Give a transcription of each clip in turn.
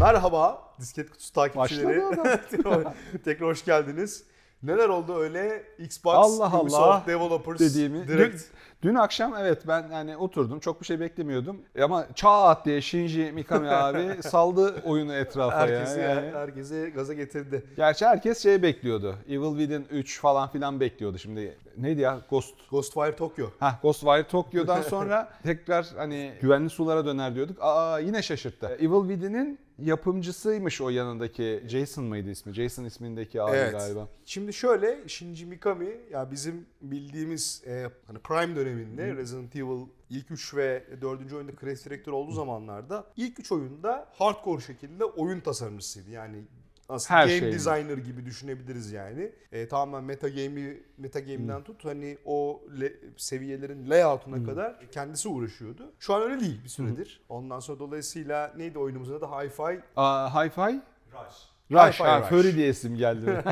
Merhaba disket kutusu takipçileri. Tekrar hoş geldiniz. Neler oldu öyle Xbox Allah Ubisoft Allah Developers dediğimi. Direct. Dün, dün akşam evet ben yani oturdum çok bir şey beklemiyordum. Ama çat diye Shinji Mikami abi saldı oyunu etrafa Herkesi, ya. Yani. herkesi gaza getirdi. Gerçi herkes şey bekliyordu. Evil Within 3 falan filan bekliyordu şimdi. Neydi ya? Ghost. Ghostwire Tokyo. Ha Ghostwire Tokyo'dan sonra tekrar hani güvenli sulara döner diyorduk. Aa yine şaşırttı. Evil Within'in yapımcısıymış o yanındaki Jason mıydı ismi? Jason ismindeki abi Evet. galiba. Şimdi şöyle Shinji Mikami ya bizim bildiğimiz e, hani Prime döneminde Resident Evil ilk 3 ve 4. oyunda kreatif direktör olduğu zamanlarda ilk 3 oyunda hardcore şekilde oyun tasarımcısıydı. Yani aslında Her game şey. designer gibi düşünebiliriz yani. E, tamamen meta game'i meta game'den tut hani o le- seviyelerin layout'una kadar kendisi uğraşıyordu. Şu an öyle değil bir süredir. Ondan sonra dolayısıyla neydi oyunumuzun adı Hi-Fi Aa, Hi-Fi? Rush. Rush. Hi-Fi Ha, Rush. Furry diye isim geldi.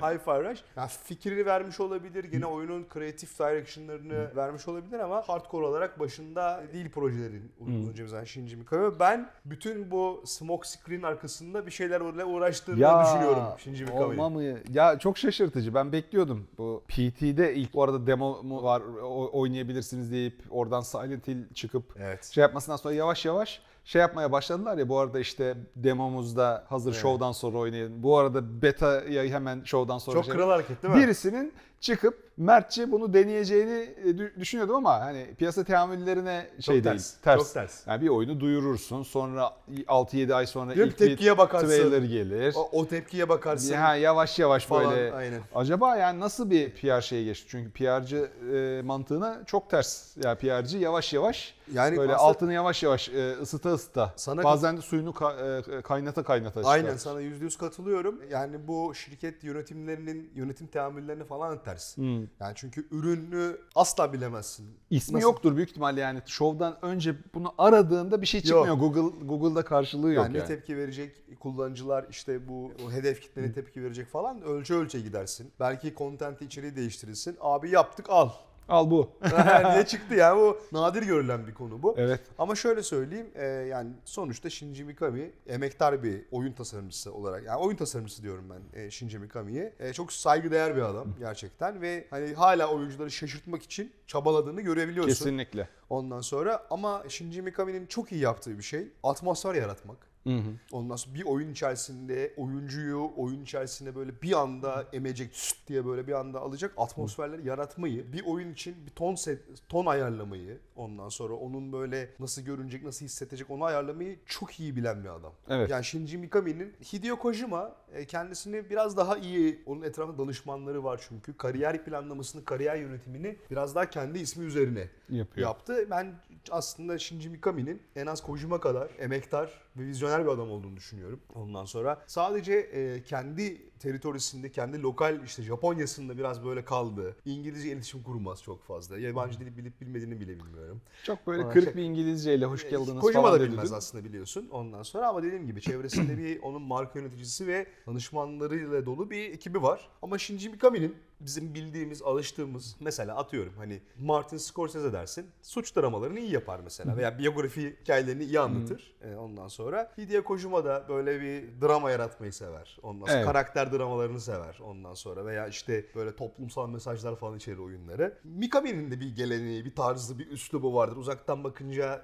Hi-Fi Rush. Yani fikrini vermiş olabilir. Gene oyunun kreatif direction'larını vermiş olabilir ama hardcore olarak başında değil projelerin uzunca zaman Shinji Mikami. Ben bütün bu smoke screen arkasında bir şeylerle uğraştığını düşünüyorum Shinji Mikami'nin. olma mı? Ya çok şaşırtıcı. Ben bekliyordum. Bu PT'de ilk bu arada demo mu var o- oynayabilirsiniz deyip oradan Silent Hill çıkıp Evet. şey yapmasından sonra yavaş yavaş şey yapmaya başladılar ya bu arada işte demomuzda hazır Evet. şovdan sonra oynayın. Bu arada beta'yı hemen şovdan sonra Çok şey- kral hareket değil mi? Birisinin çıkıp Mertçe bunu deneyeceğini e, dü- düşünüyordum ama hani piyasa teamüllerine şey Çok değil. ters, Ters. çok ters. Yani bir oyunu duyurursun sonra 6-7 ay sonra mi? ilk Tepkiye bakarsın. trailer gelir. O, o tepkiye bakarsın. Ha, yavaş yavaş Falan, böyle. aynen. Acaba yani nasıl bir PR şeye geçti? Çünkü PR'cı e, mantığına çok ters. Yani PR'cı yavaş yavaş Yani böyle altını yavaş yavaş e, ısıta ısıta. Sana- Bazen de suyunu ka- e, kaynata kaynata çıkar. Aynen sana yüzde yüz katılıyorum. Yani bu şirket yönetimlerinin yönetim teamüllerine falan ters. Hmm. Yani çünkü ürünü asla bilemezsin. İsmi Nasıl? yoktur büyük ihtimalle yani. Şovdan önce bunu aradığında bir şey çıkmıyor. Yok. Google Google'da karşılığı yok Yani, yani. ne tepki verecek kullanıcılar işte bu hedef kitlene tepki verecek falan ölçe ölçe gidersin. Belki content'i içeriği değiştirirsin. Abi yaptık al. Al bu. diye çıktı yani bu nadir görülen bir konu bu. evet. Ama şöyle söyleyeyim e, yani sonuçta Shinji Mikami emektar bir oyun tasarımcısı olarak yani oyun tasarımcısı diyorum ben e, Shinji Mikami'ye. E, çok saygıdeğer bir adam gerçekten ve hani hala oyuncuları şaşırtmak için çabaladığını görebiliyorsun. Kesinlikle. Ondan sonra ama Shinji Mikami'nin çok iyi yaptığı bir şey atmosfer yaratmak. Hı hı. Ondan sonra bir oyun içerisinde oyuncuyu oyun içerisinde böyle bir anda emecek süt diye böyle bir anda alacak atmosferleri yaratmayı, bir oyun için bir ton set, ton ayarlamayı, ondan sonra onun böyle nasıl görünecek, nasıl hissedecek onu ayarlamayı çok iyi bilen bir adam. Evet. Yani Shinji Mikami'nin Hideo Kojima e, kendisini biraz daha iyi, onun etrafında danışmanları var çünkü. Kariyer planlamasını, kariyer yönetimini biraz daha kendi ismi üzerine Yapıyor. yaptı. Ben aslında Shinji Mikami'nin en az Kojima kadar emektar ve vizyoner bir adam olduğunu düşünüyorum. Ondan sonra sadece e, kendi teritorisinde, kendi lokal işte Japonya'sında biraz böyle kaldı. İngilizce iletişim kurmaz çok fazla. Yabancı dili bilip bilmediğini bile bilmiyorum. Çok böyle Aa, kırık şey- bir İngilizceyle hoş geldiniz Kojima falan da bilmez dün. aslında biliyorsun ondan sonra ama dediğim gibi çevresinde bir onun marka yöneticisi ve danışmanlarıyla dolu bir ekibi var. Ama Shinji Mikami'nin bizim bildiğimiz, alıştığımız mesela atıyorum hani Martin Scorsese dersin suç dramalarını iyi yapar mesela veya biyografi hikayelerini iyi anlatır. E, ondan sonra Hideo Kojima da böyle bir drama yaratmayı sever. Ondan sonra Evet. karakter dramalarını sever ondan sonra veya işte böyle toplumsal mesajlar falan içerir oyunları. Mikami'nin de bir geleneği, bir tarzı, bir üslubu vardır. Uzaktan bakınca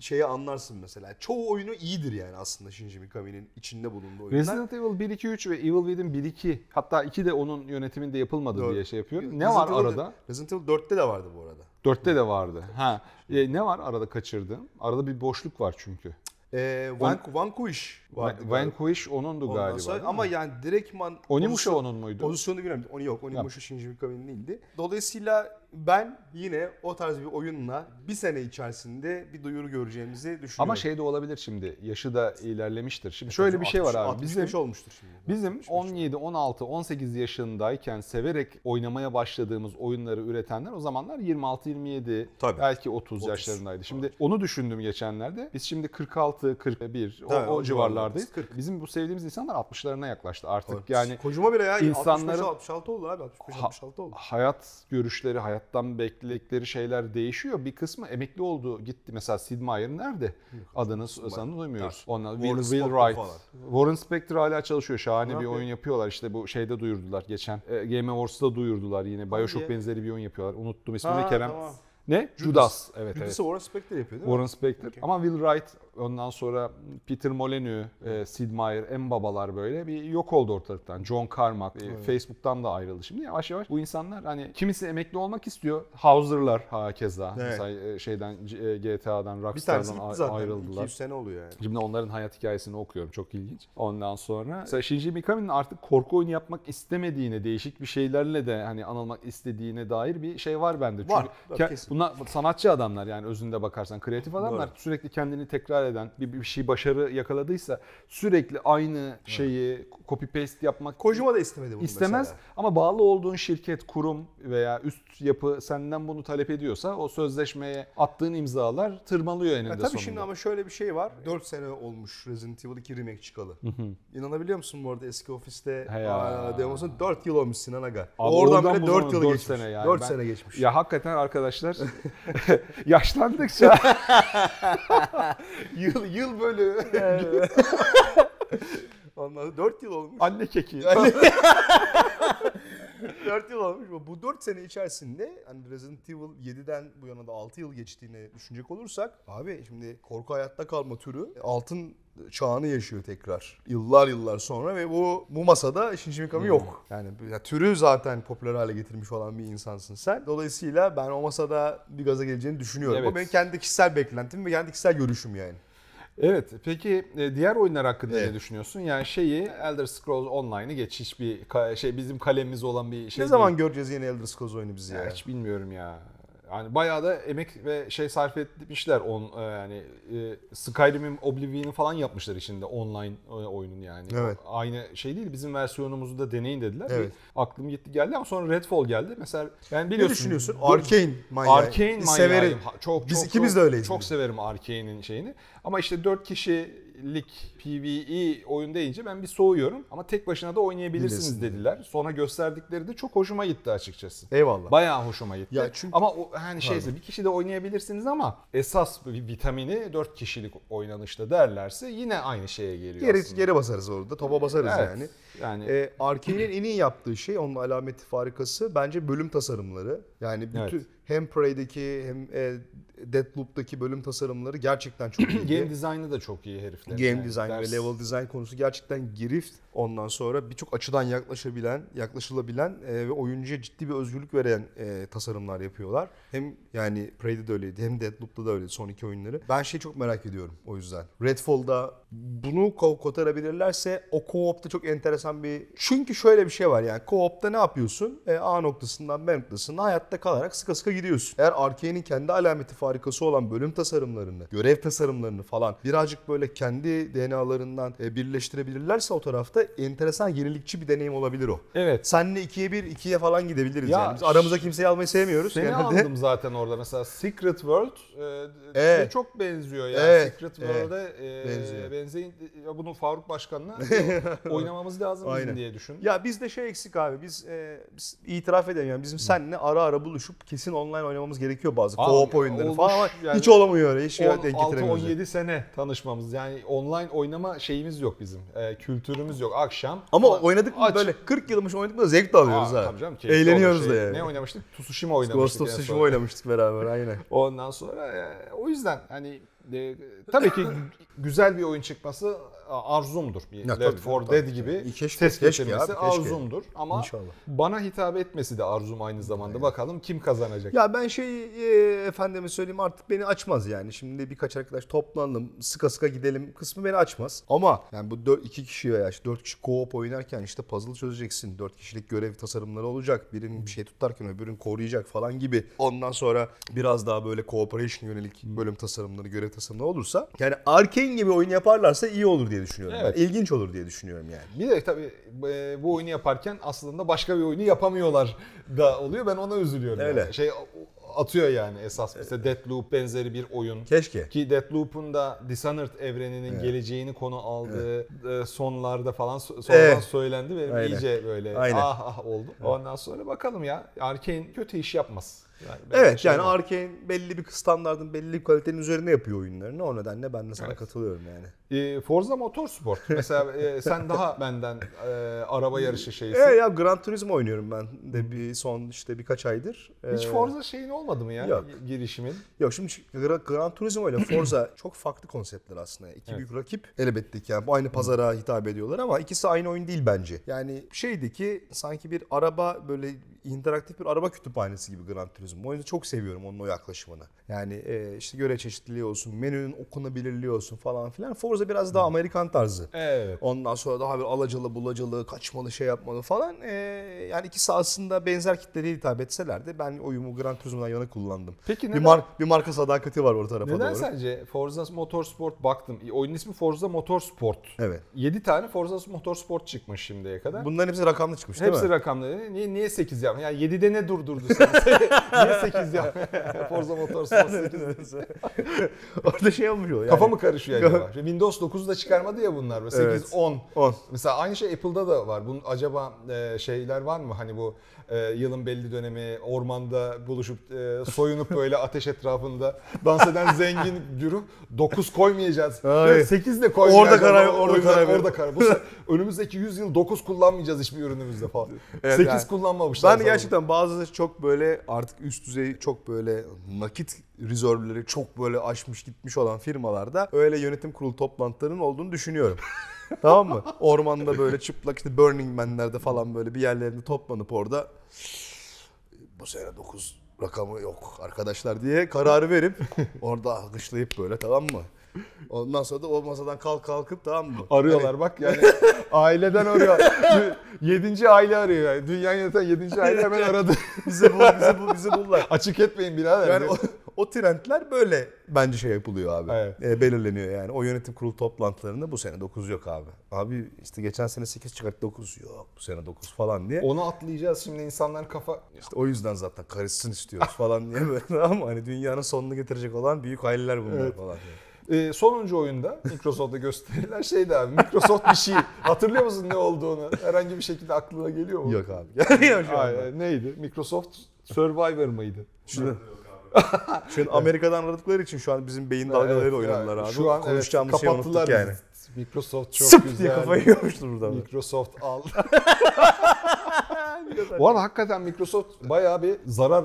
şeyi anlarsın mesela. Çoğu oyunu iyidir yani aslında Shinji Mikami'nin içinde bulunduğu oyunlar. Resident Evil 1 2 3 ve Evil Within 1 2 hatta 2 de onun yönetiminde yapılmadı Dört. diye şey yapıyor. Ne Resident var arada? Resident Evil 4'te de vardı bu arada. 4'te de vardı. Ha. E, ne var arada kaçırdığım? Arada bir boşluk var çünkü. Ee, Van, Vanquish vardı. Vanquish onundu Ondan galiba. sonra- değil mi? ama yani direktman Onimusha pozisyon- onun muydu? Pozisyonu bilmiyorum. Onu yok. Onimusha Shinji Mikami'nin değildi. Dolayısıyla ben yine o tarz bir oyunla bir sene içerisinde bir duyuru göreceğimizi düşünüyorum. Ama şey de olabilir şimdi. Yaşı da ilerlemiştir. Şimdi şöyle bir şey var 60 abi. 65 Bizim olmuştur şimdi. Bizim 65. 17, 16, 18 yaşındayken severek oynamaya başladığımız oyunları üretenler o zamanlar 26, 27, Tabii. belki 30, 30. yaşlarındaydı. Şimdi onu düşündüm geçenlerde. Biz şimdi 46, 41 o, Evet, o o civarlardayız. civarlardayız. 40. Bizim bu sevdiğimiz insanlar 60'larına yaklaştı artık. Evet. Yani Kojima bile ya insanların- 65 66 oldu abi 65 Ha- 66 oldu. hayat görüşleri, hayat hayattan bekledikleri şeyler değişiyor. Bir kısmı emekli oldu gitti. Mesela Sid Meier nerede? Adını sanını duymuyoruz. Onlar Will, Warren Will Spector Wright. falan. Warren Spector hala çalışıyor. Şahane bir oyun yapıyorlar. İşte bu şeyde duyurdular geçen. E, Game Awards'da duyurdular yine. Bioshock ya. benzeri bir oyun yapıyorlar. Unuttum ismini Ha, Kerem. tamam. Ne? Judas. Evet evet. Judas'ı Warren Spector yapıyor değil mi? Warren Spector. Ama Will Wright ondan sonra Peter Molyneux, e, Sid Meier, en babalar böyle bir yok oldu ortalıktan. John Carmack, e, Facebook'tan da ayrıldı. Şimdi yavaş yavaş bu insanlar hani kimisi emekli olmak istiyor. Hauser'lar hakeza. Evet. Mesela e, şeyden GTA'dan, Rockstar'dan ayrıldılar. 200 sene oluyor yani. Şimdi onların hayat hikayesini okuyorum. Çok ilginç. Ondan sonra mesela Shinji Mikami'nin artık korku oyunu yapmak istemediğine, değişik bir şeylerle de hani anılmak istediğine dair bir şey var bende. Çünkü Var, kesin. bunlar sanatçı adamlar yani özünde bakarsan kreatif adamlar Doğru. sürekli kendini tekrar eden bir, bir şey başarı yakaladıysa sürekli aynı şeyi copy paste yapmak Kojima da istemedi bunu istemez mesela. ama bağlı olduğun şirket, kurum veya üst yapı senden bunu talep ediyorsa o sözleşmeye attığın imzalar tırmalıyor eninde Ya tabii sonunda. şimdi ama şöyle bir şey var. 4 sene olmuş Resident Evil 2 remake çıkalı. İnanabiliyor musun bu arada eski ofiste He ya. aa, demosun 4 yıl olmuş Sinan Aga. Abi oradan, bile bu 4 zamana yıl dört geçmiş. sene yani. 4 Ben- sene geçmiş. Ya hakikaten arkadaşlar yaşlandıkça yıl yıl bölü. Ondan 4 yıl olmuş. anne keki. 4 yıl olmuş. Bu 4 sene içerisinde hani Resident Evil 7'den bu yana da 6 yıl geçtiğini düşünecek olursak abi şimdi korku hayatta kalma türü altın çağını yaşıyor tekrar. Yıllar yıllar sonra ve bu bu masada Shinji Mikami yok. Yani ya, türü zaten popüler hale getirmiş olan bir insansın sen. Dolayısıyla ben o masada bir gaza geleceğini düşünüyorum. Evet. Bu benim kendi kişisel beklentim ve kendi kişisel görüşüm yani. Evet peki e, diğer oyunlar hakkında Evet. ne düşünüyorsun? Yani şeyi Elder Scrolls Online'ı geç hiçbir şey bizim kalemimiz olan bir şey ne zaman değil. göreceğiz yeni Elder Scrolls oyunu biz ya? Ya hiç bilmiyorum ya. Yani bayağı da emek ve şey sarf etmişler on e, yani e, Skyrim'in Oblivion'ı falan yapmışlar içinde online e, oyunun yani. Evet. Aynı şey değil bizim versiyonumuzu da deneyin dediler. Evet. Bir aklım gitti geldi ama sonra Redfall geldi. Mesela yani Ne biliyorsun. düşünüyorsun? bu- Arcane manyağı. Arcane Biz manyağıyım. severim. Ha, Çok, Biz çok, ikimiz çok, de öyleyiz Çok severim Arcane'in şeyini. Ama işte 4 kişilik PvE oyun deyince ben bir soğuyorum. Ama tek başına da oynayabilirsiniz Bilirsin. dediler. Sonra gösterdikleri de çok hoşuma gitti açıkçası. Eyvallah. Bayağı hoşuma gitti. Ya çünkü- Ama o hani şeyse bir kişi de oynayabilirsiniz ama esas bir vitamini 4 kişilik oynanışta derlerse yine aynı şeye geliyor Geri, aslında. geri basarız orada. Topa basarız Evet. yani. Yani Ee, Arkane'in en iyi yaptığı şey, onun alameti farikası bence bölüm tasarımları. Yani bütün Evet. Hem Prey'deki hem e, Deathloop'taki bölüm tasarımları gerçekten çok iyi. game design'ı da çok iyi herifler. Game Yani design ders- ve level design konusu gerçekten girift. Ondan sonra birçok açıdan yaklaşabilen, yaklaşılabilen e, ve oyuncuya ciddi bir özgürlük veren e, tasarımlar yapıyorlar. Hem yani Prey'de de öyleydi hem Deathloop'ta da öyleydi son iki oyunları. Ben şey çok merak ediyorum o yüzden. Redfall'da bunu ko- kotarabilirlerse o co-op'ta çok enteresan bir... Çünkü şöyle bir şey var yani co-op'ta ne yapıyorsun? E, A noktasından B noktasına hayatta kalarak sıka sıka gidiyorsun. Eğer Arkane'in kendi alameti farikası olan bölüm tasarımlarını, görev tasarımlarını falan birazcık böyle kendi DNA'larından e, birleştirebilirlerse o tarafta enteresan yenilikçi bir deneyim olabilir o. Evet. Senle ikiye bir, ikiye falan gidebiliriz Ya yani. Biz aramıza kimseyi almayı sevmiyoruz. Seni genelde. aldım zaten orada mesela Secret World e, Evet. çok benziyor ya. Evet, Secret evet. World'e e, Benziyor. benzeyin ya bunu Faruk Başkan'la oynamamız lazım Aynen. diye düşün. Ya bizde şey eksik abi. Biz, e, biz itiraf edelim yani bizim seninle ara ara buluşup kesin online oynamamız gerekiyor bazı co-op oyunları olmuş falan ama yani hiç olamıyor öyle. Hiç denk getiremiyoruz. 16-17 sene tanışmamız yani online oynama şeyimiz yok bizim. E, kültürümüz yok. Akşam Ama oynadık mı aç. böyle 40 yılmış oynadık mı zevk de alıyoruz ha. tabii canım, keyifli Eğleniyoruz olur. da Şey, yani. Ne oynamıştık? Tsushima oynamıştık. Ghost of en Tsushima oynamıştık beraber aynen. Ondan sonra e, o yüzden hani e, tabii ki güzel bir oyun çıkması arzumdur. Bir Ya Left tabii, 4 tabii. Dead gibi İyi, keşke, ses keşke getirmesi abi, keşke. arzumdur. Ama İnşallah. bana hitap etmesi de arzum aynı zamanda. Bakalım kim kazanacak. Ya ben şey e, efendime söyleyeyim artık beni açmaz yani. Şimdi birkaç arkadaş toplanalım sıka sıka gidelim kısmı beni açmaz. Ama yani bu 4, iki kişi veya işte 4 kişi co-op oynarken işte puzzle çözeceksin. 4 kişilik görev tasarımları olacak. Birinin bir şey tutarken öbürünü koruyacak falan gibi. Ondan sonra biraz daha böyle cooperation yönelik bölüm tasarımları, görev tasarımları olursa yani Arkane gibi oyun yaparlarsa iyi olur diye düşünüyorum. Evet. Ben. İlginç olur diye düşünüyorum yani. Bir de tabii e, bu oyunu yaparken aslında başka bir oyunu yapamıyorlar da oluyor. Ben ona üzülüyorum. Öyle. Yani. Şey atıyor yani esas. Mesela Deathloop benzeri bir oyun. Keşke. Ki Deathloop'un da Dishonored evreninin geleceğini konu aldığı e, sonlarda falan so- sonradan Evet. söylendi ve Aynen. iyice böyle Aynen. ah ah oldu. Ondan sonra bakalım ya Arkane kötü iş yapmaz. Yani Evet şey yani var. Arkane belli bir standartın belli bir kalitenin üzerine yapıyor oyunlarını. O nedenle ben de sana katılıyorum yani. Ee, Forza Motorsport. Mesela e, sen daha benden e, araba yarışı şeysin. Evet ya Gran Turismo oynuyorum ben de bir son işte birkaç aydır. Hiç Ee, Forza şeyin olmadı mı ya yok. girişimin? Yok şimdi Gran, Turismo ile Forza çok farklı konseptler aslında. İki büyük rakip elbette ki yani bu aynı pazara hitap ediyorlar ama ikisi aynı oyun değil bence. Yani şeydi ki sanki bir araba böyle interaktif bir araba kütüphanesi gibi Gran Turismo. O yüzden çok seviyorum onun o yaklaşımını. Yani e, işte görev çeşitliliği olsun, menünün okunabilirliği olsun falan filan. Forza biraz daha Amerikan tarzı. Evet. Ondan sonra daha bir alacalı bulacalı, kaçmalı şey yapmalı falan. Ee, yani ikisi aslında benzer kitleye hitap etseler de ben oyumu Gran Turismo'dan yana kullandım. Peki Bir, neden, mar- bir marka sadakati var o tarafa neden doğru. sence Forza Motorsport baktım. Oyunun ismi Forza Motorsport. Evet. 7 tane Forza Motorsport çıkmış şimdiye kadar. Bunların hepsi rakamlı çıkmış değil Hepsi mi? rakamları. Niye, niye 8 yapma? Yani 7'de ne durdurdu seni? niye 8 yapma? Forza Motorsport 8. Orada şey olmuş o yani. Kafa mı karışıyor acaba? Şimdi Windows 9'da çıkarmadı ya bunlar. 8, Evet. 10. 10. Mesela aynı şey Apple'da da var. Bunun acaba e, şeyler var mı? Hani bu e, yılın belli dönemi ormanda buluşup e, soyunup böyle ateş etrafında dans eden zengin güruh 9 koymayacağız. Hayır. 8 de koymayacağız. Orada karar- orada karar orada karar. Bu önümüzdeki 100 yıl 9 kullanmayacağız hiçbir ürünümüzde falan. Evet, 8 yani. kullanmamışlar. Ben falan. gerçekten bazı çok böyle artık üst düzey çok böyle nakit rezervleri çok böyle aşmış gitmiş olan firmalarda öyle yönetim kurulu toplantılarının olduğunu düşünüyorum. tamam mı? Ormanda böyle çıplak işte Burning Man'lerde falan böyle bir yerlerinde toplanıp orada bu sene 9 rakamı yok arkadaşlar diye kararı verip orada alkışlayıp böyle tamam mı? Ondan sonra da o masadan kalk kalkıp tamam mı? Arıyorlar bak yani aileden arıyor. Yedinci aile arıyor yani. Dünya yöneten yedinci aile hemen aradı. bize bul, bize bul, bize bullar. Açık etmeyin birader. Yani o, o trendler böyle bence şey yapılıyor abi. Evet. E, belirleniyor yani. O yönetim kurulu toplantılarında bu sene 9 yok abi. Abi işte geçen sene 8 çıkart 9 yok bu sene 9 falan diye. Onu atlayacağız şimdi insanlar kafa... İşte o yüzden zaten karışsın istiyoruz falan diye böyle ama hani dünyanın sonunu getirecek olan büyük aileler bunlar Evet. falan. Ee, sonuncu oyunda Microsoft'ta gösterilen şeydi abi. Microsoft bir şey. Hatırlıyor musun ne olduğunu? Herhangi bir şekilde aklına geliyor mu? Yok abi. Gelmiyor şu anda. Ay, neydi? Microsoft Survivor mıydı? Şunu, şu an Amerika'dan aradıkları için şu an bizim beyin dalgalarıyla Evet, oynadılar yani abi. Şu an Konuşacağımız evet, şeyi unuttuk yani. bizi. Microsoft çok Sıp diye güzel. kafayı yiyormuştur burada. Microsoft al. Bu arada hakikaten Microsoft bayağı bir zarar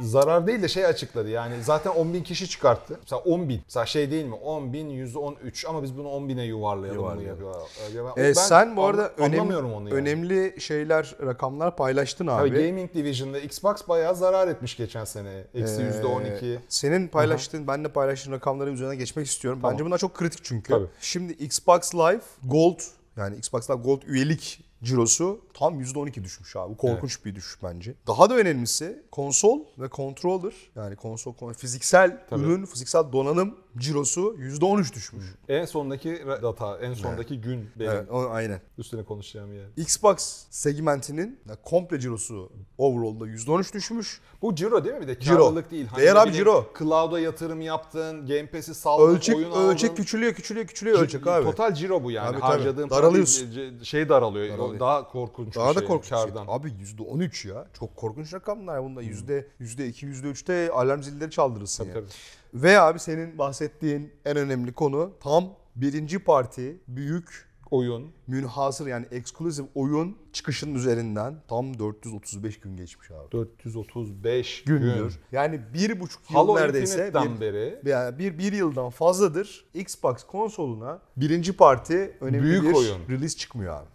zarar değil de şey açıkladı yani zaten 10 bin kişi çıkarttı. Mesela 10 bin. Mesela şey değil mi? 10 bin 113 ama biz bunu 10 bine yuvarlayalım. Yuvarlayalım. yapıyor. Ya ben- E, ben sen bu arada anlamıyorum onu yani. önemli şeyler, rakamlar paylaştın abi. Tabii Gaming Division'da Xbox bayağı zarar etmiş geçen sene. Eksi Ee, %12. Senin paylaştığın, benle paylaştığın rakamların üzerine geçmek istiyorum. Tamam. Bence bunlar çok kritik çünkü. Tabii. Şimdi Xbox Live Gold yani Xbox Live Gold üyelik cirosu tam %12 düşmüş abi. Korkunç bir düşüş bence. Daha da önemlisi konsol ve controller yani konsol fiziksel Tabii. ürün, fiziksel donanım cirosu %13 düşmüş. En sondaki data, en sondaki gün benim Evet, o, aynen. üstüne konuşacağım yani. Xbox segmentinin yani komple cirosu overall'da %13 düşmüş. Bu ciro değil mi bir de? Karlılık değil. Hani Değer abi, ciro. Cloud'a yatırım yaptın, Game Pass'i saldın, Ölçek oyun ölçek aldın. küçülüyor, küçülüyor, küçülüyor ölçek abi. Total ciro bu yani. Tabii. Harcadığın Daralıyorsun. şey daralıyor. Daralıyor. Daha korkunç Daha bir da şey. korkunç. şey. kardan. Abi %13 ya. Çok korkunç rakamlar. Bunda yüzde yüzde iki, yüzde üçte alarm zilleri çaldırırsın Tabii, ya. tabii. Ve abi senin bahsettiğin en önemli konu tam birinci parti büyük Oyun. münhasır yani eksklusif oyun çıkışının üzerinden tam 435 gün geçmiş abi. 435 gün. Gündür. Yani bir buçuk yıl Halo neredeyse Infinite'den bir, beri yani bir, bir yıldan fazladır Xbox konsoluna birinci parti önemli Büyük bir oyun. release çıkmıyor abi.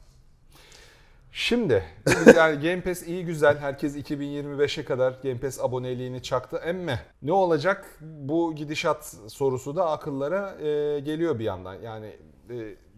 Şimdi biz yani Game Pass iyi güzel. Herkes 2025'e kadar Game Pass aboneliğini çaktı. Emme ne olacak? Bu gidişat sorusu da akıllara e, geliyor bir yandan. Yani e,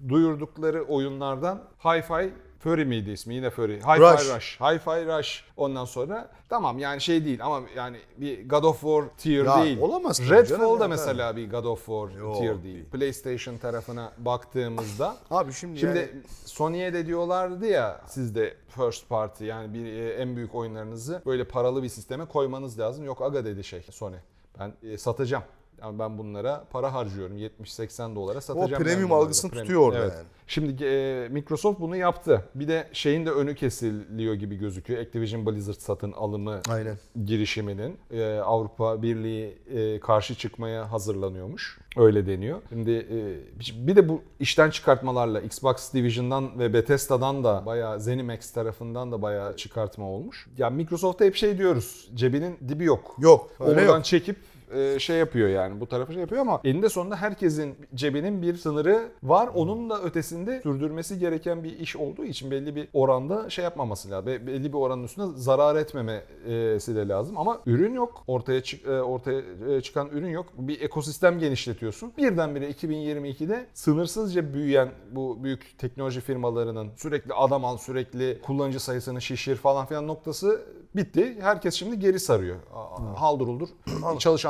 duyurdukları oyunlardan Hi-Fi Fury miydi ismi? Yine Fury. Hi-Fi Rush. Rush. Hi-Fi Rush. Ondan sonra tamam yani şey değil ama yani bir God of War tier Ya, değil. olamaz Redfall da mesela bir God of War Yok, tier değil. PlayStation tarafına baktığımızda Abi şimdi, Şimdi yani- Sony'ye de diyorlardı ya siz de first party yani bir e, en büyük oyunlarınızı böyle paralı bir sisteme koymanız lazım. Yok aga dedi şey Sony. Ben e, satacağım. Yani ben bunlara para harcıyorum. 70-80 dolara satacağım. ben premium algısını Premium. tutuyor orada Evet. yani. Şimdi e, Microsoft bunu yaptı. Bir de şeyin de önü kesiliyor gibi gözüküyor. Activision Blizzard satın alımı Aynen. girişiminin e, Avrupa Birliği e, karşı çıkmaya hazırlanıyormuş. Öyle deniyor. Şimdi e, bir de bu işten çıkartmalarla Xbox Division'dan ve Bethesda'dan da bayağı ZeniMax tarafından da bayağı çıkartma olmuş. Ya Microsoft'a hep şey diyoruz. Cebinin dibi yok. Yok. Öyle Oradan yok. çekip e, şey yapıyor yani bu tarafa şey yapıyor ama eninde sonunda herkesin cebinin bir sınırı var. Onun da ötesinde sürdürmesi gereken bir iş olduğu için belli bir oranda şey yapmaması lazım. Be- Belli bir oranın üstünde zarar etmemesi de lazım ama ürün yok. Ortaya çık e, ortaya e, çıkan ürün yok. Bir ekosistem genişletiyorsun. Birdenbire 2022'de sınırsızca büyüyen bu büyük teknoloji firmalarının sürekli adam al, sürekli kullanıcı sayısını şişir falan filan noktası bitti. Herkes şimdi geri sarıyor. Aa, Haldır uldur.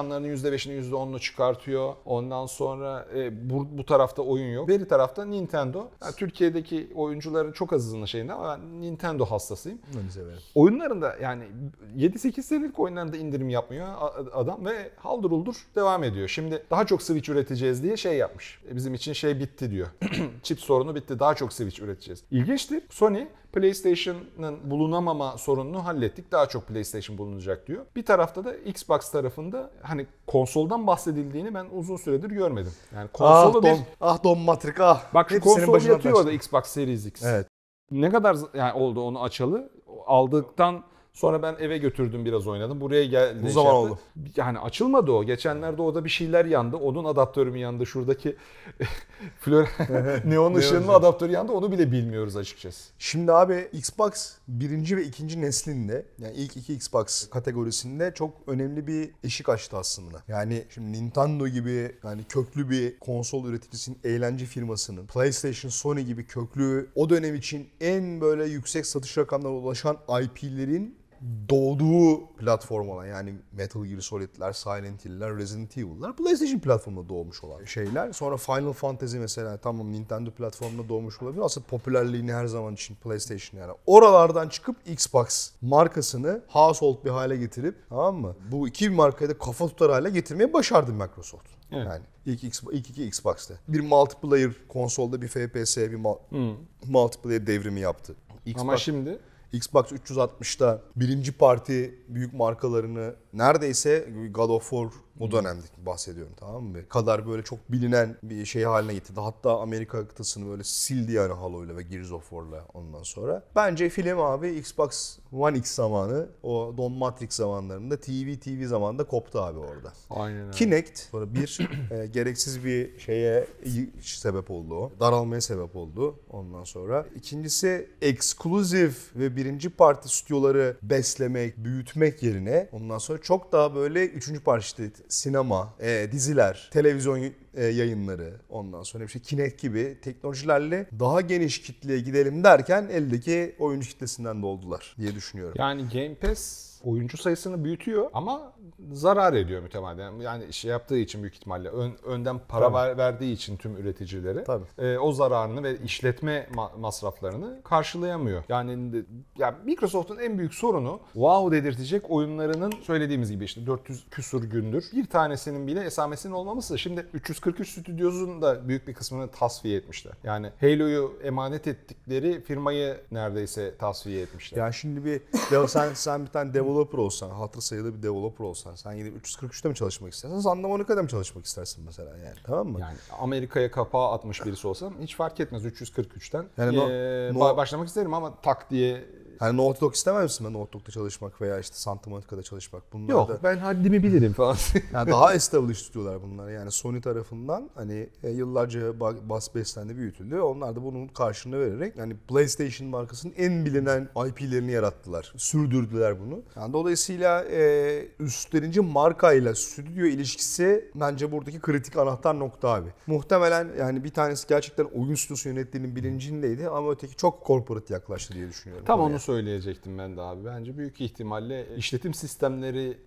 Çalışanlarının %5'ini %10'unu çıkartıyor. Ondan sonra e, bu, bu tarafta oyun yok. Beri tarafta Nintendo. Yani Türkiye'deki oyuncuların çok azının şeyinde ama ben Nintendo hastasıyım. Oyunlarında yani 7-8 senelik oyunlarında indirim yapmıyor adam ve haldır uldur devam ediyor. Şimdi daha çok Switch üreteceğiz diye şey yapmış. E, Bizim için şey bitti diyor. Çip sorunu bitti. Daha çok Switch üreteceğiz. İlginçtir. Sony PlayStation'ın bulunamama sorununu hallettik. Daha çok PlayStation bulunacak diyor. Bir tarafta da Xbox tarafında hani konsoldan bahsedildiğini ben uzun süredir görmedim. Yani Ah konsolu bir Don, ah Don Matrik ah. Bak şu konsol yatıyor orada Xbox Series X. Evet. Ne kadar yani oldu onu açalı? Aldıktan sonra ben eve götürdüm biraz oynadım. Buraya geldi. Bu şey zaman yaptı. oldu. Yani açılmadı o. Geçenlerde o da bir şeyler yandı. Onun adaptörü mü yandı? Şuradaki neon ışığının adaptörü yandı? Onu bile bilmiyoruz açıkçası. Şimdi abi Xbox birinci ve ikinci neslinde yani ilk iki Xbox kategorisinde çok önemli bir eşik açtı aslında. Yani şimdi Nintendo gibi yani köklü bir konsol üreticisinin eğlence firmasının PlayStation, Sony gibi köklü o dönem için en böyle yüksek satış rakamlarına ulaşan IP'lerin doğduğu platform olan yani Metal Gear Solid'ler, Silent Hill'ler, Resident Evil'lar PlayStation platformunda doğmuş olan şeyler. Sonra Final Fantasy mesela tamam Nintendo platformunda doğmuş olabilir. Aslında popülerliğini her zaman için PlayStation yani. Oralardan çıkıp Xbox markasını household bir hale getirip tamam mı? Bu iki markayı da kafa tutar hale getirmeyi başardı Microsoft. Evet. Yani ilk, ilk iki Xbox'ta. Bir multiplayer konsolda bir FPS, bir mul- multiplayer devrimi yaptı. Ama Xbox- şimdi Xbox 360'da birinci parti büyük markalarını neredeyse God of War o dönemde bahsediyorum tamam mı? Kadar böyle çok bilinen bir şey haline getirdi. Hatta Amerika kıtasını böyle sildi yani Halo'yla ve Gears of War'la ondan sonra. Bence film abi Xbox One X zamanı o Don Matrix zamanlarında TV TV zamanında koptu abi orada. aynen öyle. Kinect sonra bir e, gereksiz bir şeye sebep oldu o. Daralmaya sebep oldu ondan sonra. İkincisi exclusive ve birinci parti stüdyoları beslemek, büyütmek yerine ondan sonra çok daha böyle üçüncü parti sinema, e, diziler, televizyon e, yayınları ondan sonra işte Kinect gibi teknolojilerle daha geniş kitleye gidelim derken eldeki oyuncu kitlesinden doldular diye düşünüyorum. Yani Game Pass oyuncu sayısını büyütüyor ama zarar ediyor mütemadiyen. Yani şey yaptığı için büyük ihtimalle ön- önden para Tabii. ver- verdiği için tüm üreticilere Tabii. e, o zararını ve işletme ma- masraflarını karşılayamıyor. Yani ya Microsoft'un en büyük sorunu wow dedirtecek oyunlarının söylediğimiz gibi işte 400 küsur gündür bir tanesinin bile esamesinin olmaması. Şimdi 343 stüdyozun da büyük bir kısmını tasfiye etmişler. Yani Halo'yu emanet ettikleri firmayı neredeyse tasfiye etmişler. Yani şimdi bir sen sen bir tane developer olsan, hatır sayılı bir developer olsan, sen gidip 343'te mi çalışmak istersin? Santa Monica'da mı çalışmak istersin mesela yani? Tamam mı? Yani Amerika'ya kapağı atmış birisi olsam hiç fark etmez 343'ten. Yani no- Ee, no- ba- başlamak isterim ama tak diye Hani Naughty Dog istemez misin ben Naughty Dog'da çalışmak veya işte Santa Monica'da çalışmak? Bunlar yok da ben haddimi bilirim falan. yani daha established tutuyorlar bunlar. Yani Sony tarafından hani e, yıllarca ba- bas beslendi büyütüldü. Onlar da bunun karşılığını vererek yani PlayStation markasının en bilinen IP'lerini yarattılar. Sürdürdüler bunu. Yani dolayısıyla e, üstlerince markayla stüdyo ilişkisi bence buradaki kritik anahtar nokta abi. Muhtemelen yani bir tanesi gerçekten oyun stüdyosu yönettiğinin bilincindeydi ama öteki çok korporat yaklaştı diye düşünüyorum. Tam konuya. onu söyleyecektim ben de abi. Bence büyük ihtimalle işletim sistemleri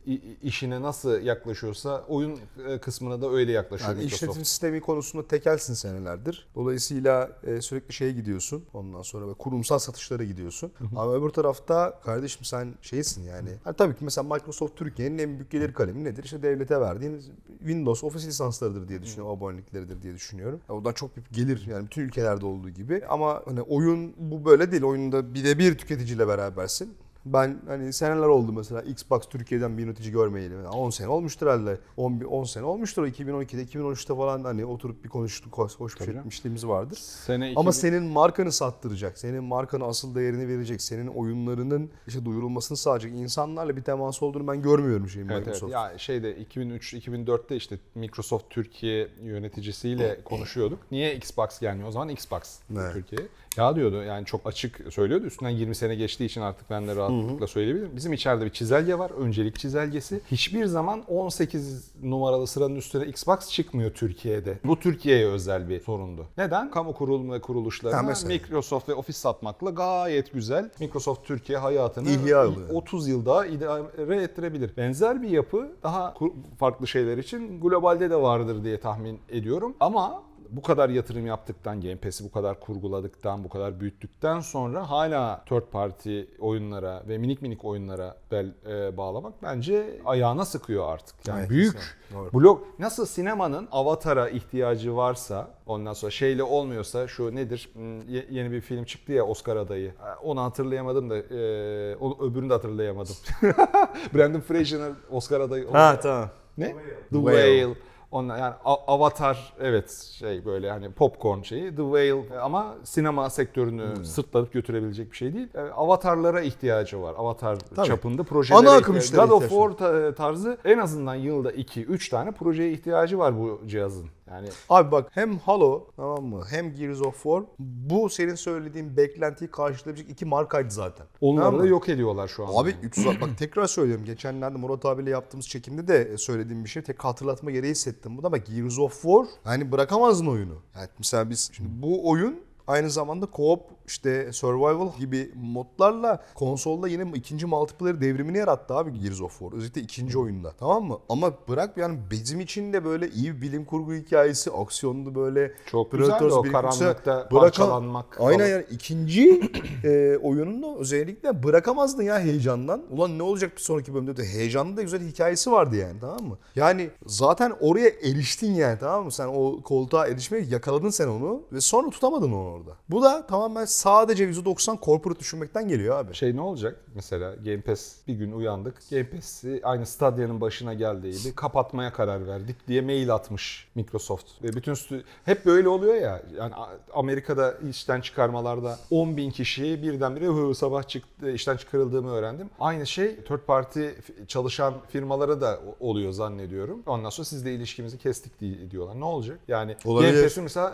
işine nasıl yaklaşıyorsa oyun e, kısmına da öyle yaklaşıyor Yani Microsoft. işletim sistemi konusunda tekelsin senelerdir. Dolayısıyla e, sürekli şeye gidiyorsun. Ondan sonra böyle kurumsal satışlara gidiyorsun. Ama öbür tarafta kardeşim sen şeysin yani. Ha, tabii ki mesela Microsoft Türkiye'nin en büyük gelir kalemi nedir? İşte devlete verdiğin Windows, Office lisanslarıdır diye düşünüyorum. Abonelikleridir diye düşünüyorum. Ya, Oradan çok büyük gelir yani bütün ülkelerde olduğu gibi. Ama hani oyun bu böyle değil. Oyunda birebir tüketiciyle berabersin. Ben hani seneler oldu mesela Xbox Türkiye'den bir yönetici görmeyeli. Yani 10 sene olmuştur herhalde. 10, 10 sene olmuştur. o 2012'de, 2013'te falan hani oturup bir konuştuk, hoş, hoş bir Tabii şey canım. etmişliğimiz vardır. Sene Ama 2000 senin markanı sattıracak, senin markanın asıl değerini verecek, senin oyunlarının işte duyurulmasını sağlayacak insanlarla bir temas olduğunu ben görmüyorum şeyin Evet, evet. Microsoft. Ya şeyde 2003-2004'te işte Microsoft Türkiye yöneticisiyle konuşuyorduk. Niye Xbox gelmiyor? O zaman Xbox Evet. Türkiye. Ya diyordu yani çok açık söylüyordu. Üstünden 20 sene geçtiği için artık ben de rahatlıkla söyleyebilirim. Bizim içeride bir çizelge var. Öncelik çizelgesi. Hiçbir zaman 18 numaralı sıranın üstüne Xbox çıkmıyor Türkiye'de. Bu Türkiye'ye özel bir sorundu. Neden? Kamu kurum ve kuruluşlarına. Microsoft ve Office satmakla gayet güzel. Microsoft Türkiye hayatını oluyor. 30 yıl daha idare ettirebilir. Benzer bir yapı daha farklı şeyler için globalde de vardır diye tahmin ediyorum. Ama bu kadar yatırım yaptıktan, Game Pass'i bu kadar kurguladıktan, bu kadar büyüttükten sonra hala third party oyunlara ve minik minik oyunlara bel e, bağlamak bence ayağına sıkıyor artık. Yani Evet, büyük. Doğru. blok nasıl sinemanın avatara ihtiyacı varsa ondan sonra şeyle olmuyorsa şu nedir Hmm, ye- yeni bir film çıktı ya Oscar adayı onu hatırlayamadım da e, o, öbürünü de hatırlayamadım. Brandon Fraser'ın Oscar adayı Ha tamam. ne? The Whale. Whale. Onlar yani Avatar evet şey böyle hani popcorn şeyi The Whale ama sinema sektörünü Hmm. sırtlanıp götürebilecek bir şey değil. E, Avatarlara ihtiyacı var. Avatar Tabii. çapında projelere Ana akım God of War ta- tarzı en azından yılda 2-3 tane projeye ihtiyacı var bu cihazın. Yani Abi bak hem Halo tamam mı hem Gears of War bu senin söylediğin beklentiyi karşılayabilecek iki markaydı zaten. onları Tamam da yok ediyorlar şu an. Abi 300 bak tekrar söylüyorum. Geçenlerde Murat abiyle yaptığımız çekimde de söylediğim bir şey. Tek hatırlatma gereği hissettim bu da. Bak Gears of War hani bırakamadın oyunu. Yani mesela biz şimdi bu oyun aynı zamanda co-op işte survival gibi modlarla konsolda yine ikinci multiplayer devrimini yarattı abi Gears of War. Özellikle ikinci oyunda. Tamam mı? Ama bırak yani bizim için de böyle iyi bir bilim kurgu hikayesi, aksiyonlu böyle Çok Predators o karanlıkta parçalanmak Aynen falan. yani ikinci e, oyununu özellikle bırakamazdın ya heyecandan. Ulan ne olacak bir sonraki bölümde de heyecanlı da güzel hikayesi vardı yani tamam mı? Yani zaten oraya eriştin yani tamam mı? Sen o koltuğa erişmeye yakaladın sen onu ve sonra tutamadın onu orada. Bu da tamamen sadece %90 corporate düşünmekten geliyor abi. Şey ne olacak? Mesela Game Pass bir gün uyandık. Game Pass'i aynı Stadia'nın başına geldiği gibi kapatmaya karar verdik diye mail atmış Microsoft. Ve bütün stü- hep böyle oluyor ya. Yani Amerika'da işten çıkarmalarda 10 bin kişi birdenbire "Hı, sabah çıktı işten çıkarıldığımı öğrendim. Aynı şey third party çalışan firmalara da oluyor zannediyorum. Ondan sonra sizle ilişkimizi kestik diyorlar. Ne olacak? Yani Olabilir. Game Pass'in mesela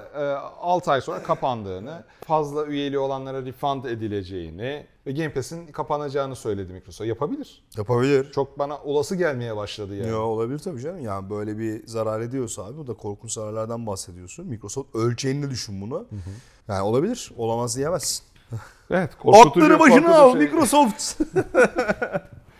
6 ay sonra kapandığını, fazla üyeli olanlara refund edileceğini ve Game Pass'in kapanacağını söyledi Microsoft. Yapabilir. Yapabilir. Çok bana olası gelmeye başladı yani. Ya olabilir tabii canım. Yani böyle bir zarar ediyorsa abi bu da korkunç zararlardan bahsediyorsun. Microsoft ölçeğini düşün bunu. Yani olabilir. Olamaz diyemezsin. Evet, korkutucu, Aklını başına al şey. Microsoft.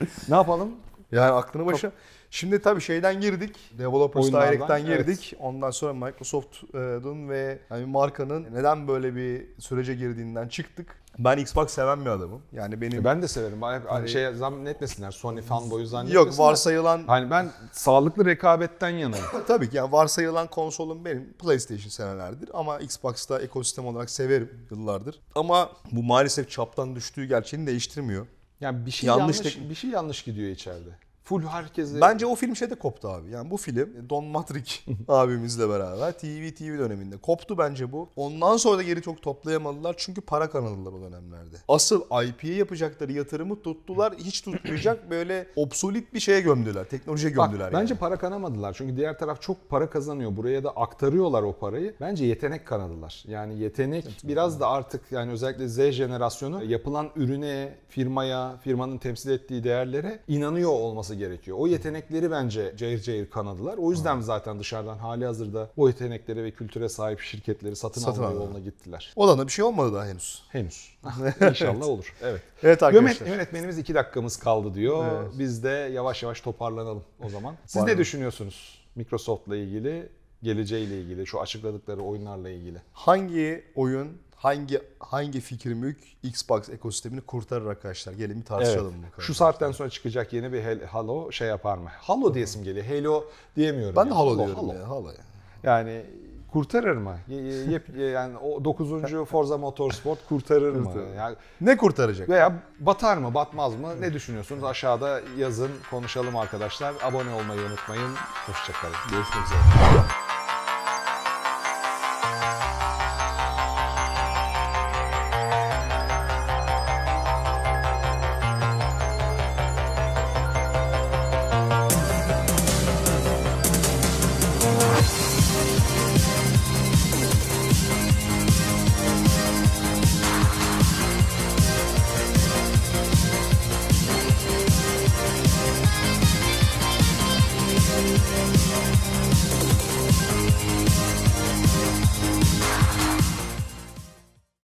Ne yapalım? Yani aklını başına. Şimdi tabii şeyden girdik. Developers Oyunlardan, Direct'ten evet. girdik. Ondan sonra Microsoft'un ve hani markanın neden böyle bir sürece girdiğinden çıktık. Ben Xbox seven bir adamım. Yani benim Ben de severim. Ay- Şey zannetmesinler. Sony fanboyu zannetmesinler. yok varsayılan Hani ben sağlıklı rekabetten yanayım. tabii ki yani varsayılan konsolum benim PlayStation senelerdir ama Xbox'ta ekosistem olarak severim yıllardır. Ama bu maalesef çaptan düştüğü gerçeğini değiştirmiyor. Yani bir şey Yanlış yanlış, bir şey yanlış gidiyor içeride. Full herkese Bence o film şeyde koptu abi. Yani bu film Don Matrick abimizle beraber TV TV döneminde koptu bence bu. Ondan sonra da geri çok toplayamadılar çünkü para kanalılar o dönemlerde. Asıl IP'ye yapacakları yatırımı tuttular. Hiç tutmayacak böyle obsolit bir şeye gömdüler. Teknolojiye Bak, gömdüler bence yani. para kanamadılar. Çünkü diğer taraf çok para kazanıyor. Buraya da aktarıyorlar o parayı. Bence yetenek kanadılar. Yani yetenek biraz da artık yani özellikle Z jenerasyonu yapılan ürüne, firmaya, firmanın temsil ettiği değerlere inanıyor olması gerekiyor. O yetenekleri bence cayır cayır kanadılar. O yüzden zaten dışarıdan hali hazırda o yeteneklere ve kültüre sahip şirketleri satın, Satın alma yoluna gittiler. Olan da bir şey olmadı daha henüz. Henüz. İnşallah olur. Evet. Evet arkadaşlar. Yönet- yönetmenimiz iki dakikamız kaldı diyor. Evet. Biz de yavaş yavaş toparlanalım o zaman. Siz Pardon. ne düşünüyorsunuz Microsoft'la ilgili, geleceğiyle ilgili, şu açıkladıkları oyunlarla ilgili? Hangi oyun, hangi hangi fikir mülk Xbox ekosistemini kurtarır arkadaşlar? Gelin bir tartışalım bakalım. Şu saatten sonra çıkacak yeni bir Halo şey yapar mı? Halo diyesim geliyor. Halo diyemiyorum. ben de yani. Halo diyorum Halo. ya. Halo ya. Yani kurtarır mı? Yep- yani o 9. Forza Motorsport kurtarır mı? Yani Ne kurtaracak? veya batar mı, batmaz mı? Ne düşünüyorsunuz? Aşağıda yazın, konuşalım arkadaşlar. Abone olmayı unutmayın. Hoşçakalın. Görüşmek üzere.